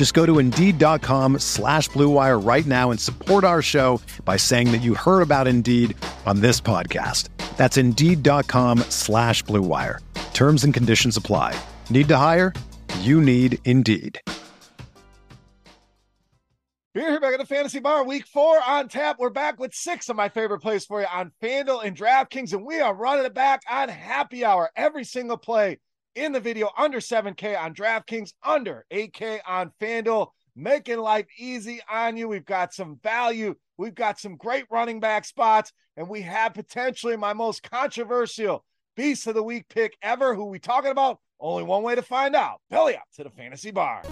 Just go to Indeed.com slash BlueWire right now and support our show by saying that you heard about Indeed on this podcast. That's Indeed.com slash BlueWire. Terms and conditions apply. Need to hire? You need Indeed. We're here back at the Fantasy Bar, week four on tap. We're back with six of my favorite plays for you on FanDuel and DraftKings, and we are running it back on happy hour. Every single play in the video under 7K on DraftKings, under 8K on FanDuel, making life easy on you. We've got some value, we've got some great running back spots, and we have potentially my most controversial beast of the week pick ever. Who we talking about? Only one way to find out. Belly up to the Fantasy Bar.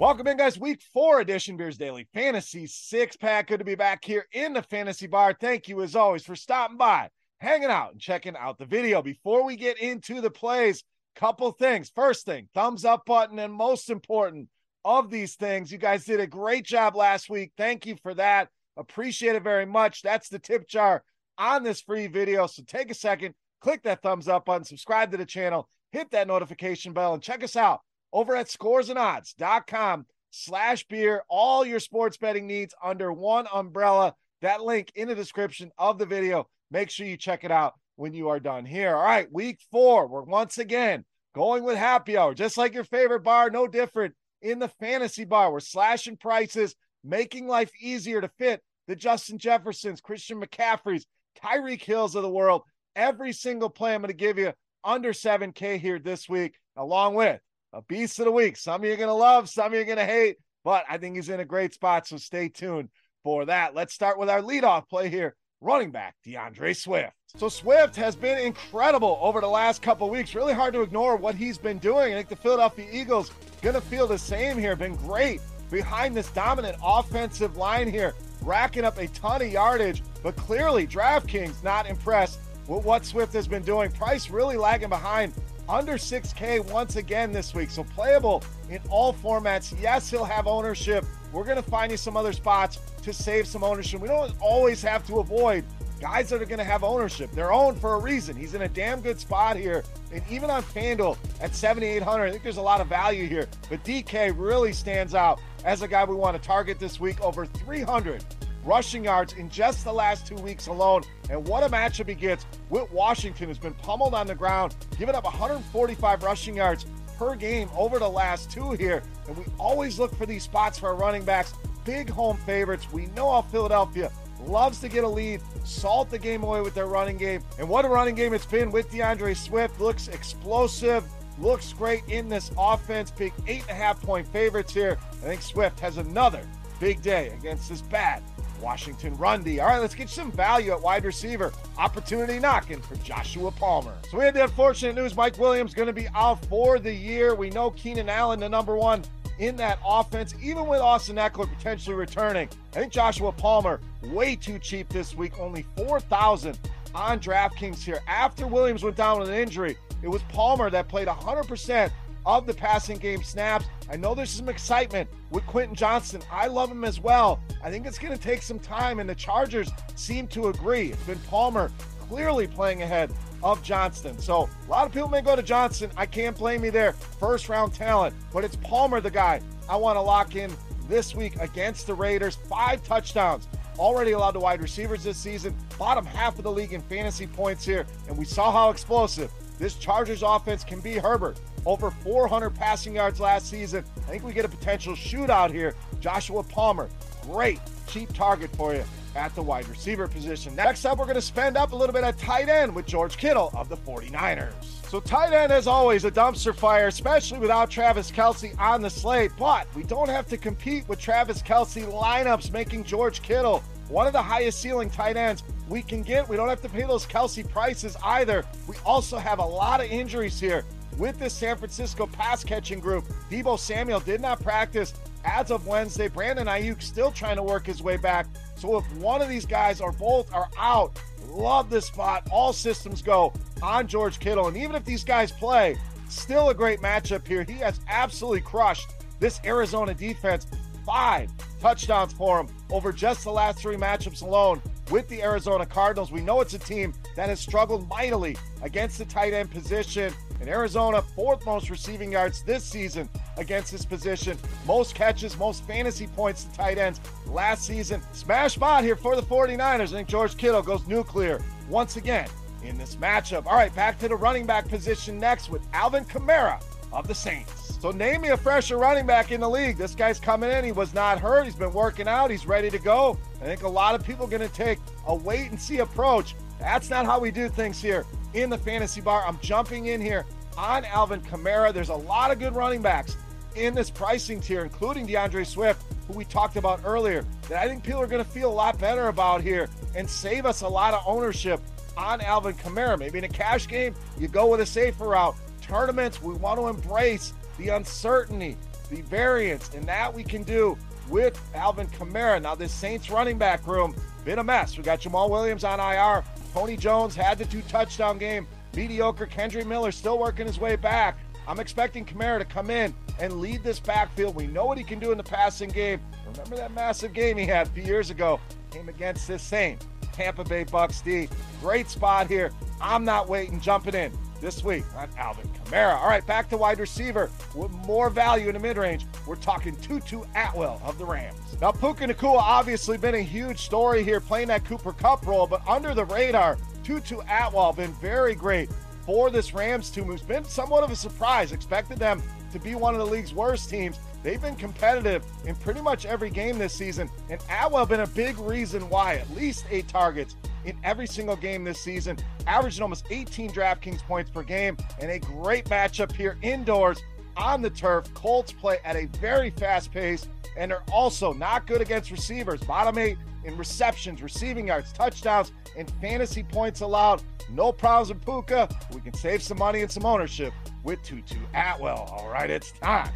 Welcome in, guys. Week four edition Beers Daily Fantasy Six Pack. Good to be back here in the Fantasy Bar. Thank you, as always, for stopping by, hanging out, and checking out the video. Before we get into the plays, couple things. First thing, thumbs up button, and most important of these things, you guys did a great job last week. Thank you for that. Appreciate it very much. That's the tip jar on this free video. So take a second, click that thumbs up button, subscribe to the channel, hit that notification bell, and check us out over at scoresandodds.com slash beer. All your sports betting needs under one umbrella. That link in the description of the video. Make sure you check it out when you are done here. All right, week four. We're once again going with happy hour, just like your favorite bar, no different in the fantasy bar. We're slashing prices, making life easier to fit the Justin Jeffersons, Christian McCaffreys, Tyreek Hills of the world. Every single play I'm going to give you under 7K here this week, along with a beast of the week. Some of you are going to love, some of you are going to hate, but I think he's in a great spot. So stay tuned for that. Let's start with our leadoff play here running back D'Andre Swift. So Swift has been incredible over the last couple weeks. Really hard to ignore what he's been doing. I think the Philadelphia Eagles going to feel the same here. Been great behind this dominant offensive line here, racking up a ton of yardage. But clearly, DraftKings not impressed with what Swift has been doing. Price really lagging behind under 6K once again this week. So playable in all formats. Yes, he'll have ownership. We're going to find you some other spots to save some ownership. We don't always have to avoid guys that are going to have ownership. They're owned for a reason. He's in a damn good spot here. And even on FanDuel at 7,800, I think there's a lot of value here. But DK really stands out as a guy we want to target this week. Over 300 rushing yards in just the last two weeks alone. And what a matchup he gets with Washington, who's been pummeled on the ground, giving up 145 rushing yards per game over the last two here. And we always look for these spots for our running backs. Big home favorites. We know how Philadelphia loves to get a lead, salt the game away with their running game. And what a running game it's been with D'Andre Swift. Looks explosive, looks great in this offense. Big eight and a half point favorites here. I think Swift has another big day against this bad Washington run D. All right, let's get some value at wide receiver. Opportunity knocking for Joshua Palmer. So we had the unfortunate news Mike Williams going to be out for the year. We know Keenan Allen, the number one in that offense, even with Austin Ekeler potentially returning. I think Joshua Palmer, way too cheap this week, only 4,000 on DraftKings here. After Williams went down with an injury, it was Palmer that played 100% of the passing game snaps. I know there's some excitement with Quentin Johnston. I love him as well. I think it's going to take some time, and the Chargers seem to agree. It's been Palmer clearly playing ahead of Johnston. So a lot of people may go to Johnston. I can't blame you there. First round talent, but it's Palmer the guy I want to lock in this week against the Raiders. Five touchdowns. Already allowed to wide receivers this season, bottom half of the league in fantasy points here, and we saw how explosive this Chargers offense can be. Herbert over 400 passing yards last season. I think we get a potential shootout here. Joshua Palmer, great cheap target for you at the wide receiver position. Next up, we're going to spend up a little bit at tight end with George Kittle of the 49ers. So, tight end, as always, a dumpster fire, especially without Travis Kelce on the slate. But we don't have to compete with Travis Kelce lineups, making George Kittle one of the highest ceiling tight ends we can get. We don't have to pay those Kelce prices either. We also have a lot of injuries here with this San Francisco pass catching group. Deebo Samuel did not practice as of Wednesday. Brandon Aiyuk still trying to work his way back. So if one of these guys or both are out, love this spot. All systems go on George Kittle. And even if these guys play, still a great matchup here. He has absolutely crushed this Arizona defense. Five touchdowns for him over just the last three matchups alone with the Arizona Cardinals. We know it's a team that has struggled mightily against the tight end position. In Arizona, fourth most receiving yards this season against this position. Most catches, most fantasy points to tight ends last season. Smash spot here for the 49ers. I think George Kittle goes nuclear once again in this matchup. All right, back to the running back position next with Alvin Kamara of the Saints. So name me a fresher running back in the league. This guy's coming in. He was not hurt. He's been working out. He's ready to go. I think a lot of people are going to take a wait and see approach. That's not how we do things here in the fantasy bar. I'm jumping in here on Alvin Kamara. There's a lot of good running backs in this pricing tier, including D'Andre Swift, who we talked about earlier, that I think people are going to feel a lot better about here and save us a lot of ownership on Alvin Kamara. Maybe in a cash game, you go with a safer route. Tournaments, we want to embrace the uncertainty, the variance, and that we can do with Alvin Kamara. Now, this Saints running back room, been a mess. We got Jamaal Williams on IR. Tony Jones had the two touchdown game. Mediocre. Kendre Miller still working his way back. I'm expecting Kamara to come in and lead this backfield. We know what he can do in the passing game. Remember that massive game he had a few years ago? Came against this same Tampa Bay Bucks D. Great spot here. I'm not waiting, jumping in this week on Alvin Kamara. All right, back to wide receiver with more value in the mid range. We're talking Tutu Atwell of the Rams. Now, Puka Nacua obviously been a huge story here, playing that Cooper Kupp role, but under the radar, Tutu Atwell been very great for this Rams team, who's been somewhat of a surprise. Expected them to be one of the league's worst teams. They've been competitive in pretty much every game this season, and Atwell been a big reason why. At least eight targets in every single game this season, averaging almost 18 DraftKings points per game, and a great matchup here indoors on the turf. Colts play at a very fast pace, and they're also not good against receivers. Bottom eight in receptions, receiving yards, touchdowns, and fantasy points allowed. No problems with Puka. We can save some money and some ownership with Tutu Atwell. All right, it's time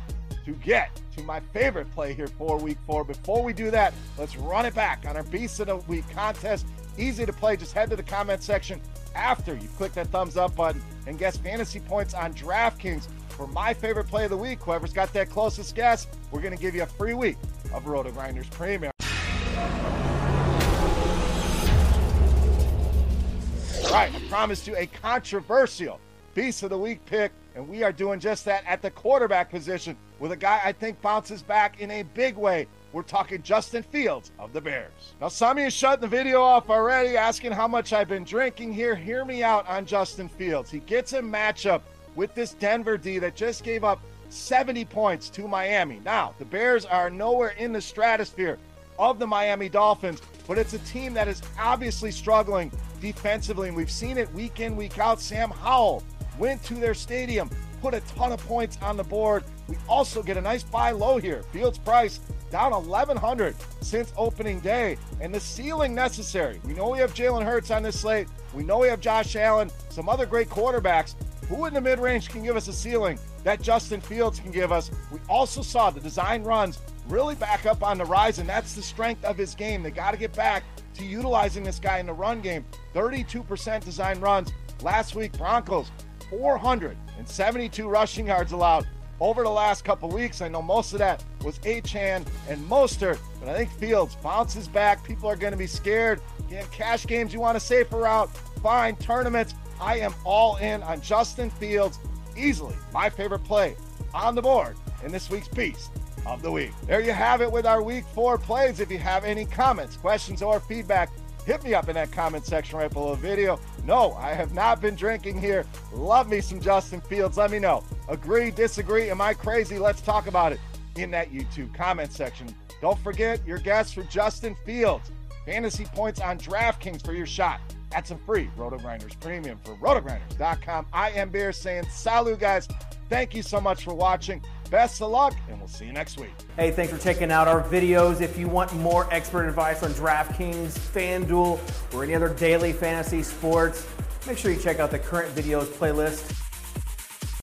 to get to my favorite play here for week four. Before we do that, let's run it back on our Beast of the Week contest. Easy to play. Just head to the comment section after you click that thumbs up button and guess fantasy points on DraftKings for my favorite play of the week. Whoever's got that closest guess, we're going to give you a free week of RotoGrinders Premium. All right, I promised you a controversial Beast of the Week pick, and we are doing just that at the quarterback position with a guy I think bounces back in a big way. We're talking Justin Fields of the Bears. Now, of you shutting the video off already, asking how much I've been drinking here. Hear me out on Justin Fields. He gets a matchup with this Denver D that just gave up 70 points to Miami. Now, the Bears are nowhere in the stratosphere of the Miami Dolphins, but it's a team that is obviously struggling defensively, and we've seen it week in, week out. Sam Howell went to their stadium, put a ton of points on the board. We also get a nice buy low here. Fields price down 1100 since opening day, and the ceiling necessary. We know we have Jalen Hurts on this slate. We know we have Josh Allen, some other great quarterbacks. Who in the mid range can give us a ceiling that Justin Fields can give us? We also saw the design runs really back up on the rise, and that's the strength of his game. They got to get back to utilizing this guy in the run game. 32% design runs. Last week, Broncos 472 rushing yards allowed over the last couple weeks. I know most of that was Achane and Mostert, but I think Fields bounces back. People are going to be scared. Again, cash games you want a safer route. Fine tournaments. I am all in on Justin Fields. Easily my favorite play on the board in this week's Beast of the Week. There you have it with our week four plays. If you have any comments, questions, or feedback, hit me up in that comment section right below the video. No, I have not been drinking here. Love me some Justin Fields. Let me know. Agree, disagree? Am I crazy? Let's talk about it in that YouTube comment section. Don't forget your guess for Justin Fields fantasy points on DraftKings for your shot That's some free RotoGrinders premium for rotogrinders.com. I am Bear saying salut, guys. Thank you so much for watching. Best of luck, and we'll see you next week. Hey, thanks for checking out our videos. If you want more expert advice on DraftKings, FanDuel, or any other daily fantasy sports, make sure you check out the current videos playlist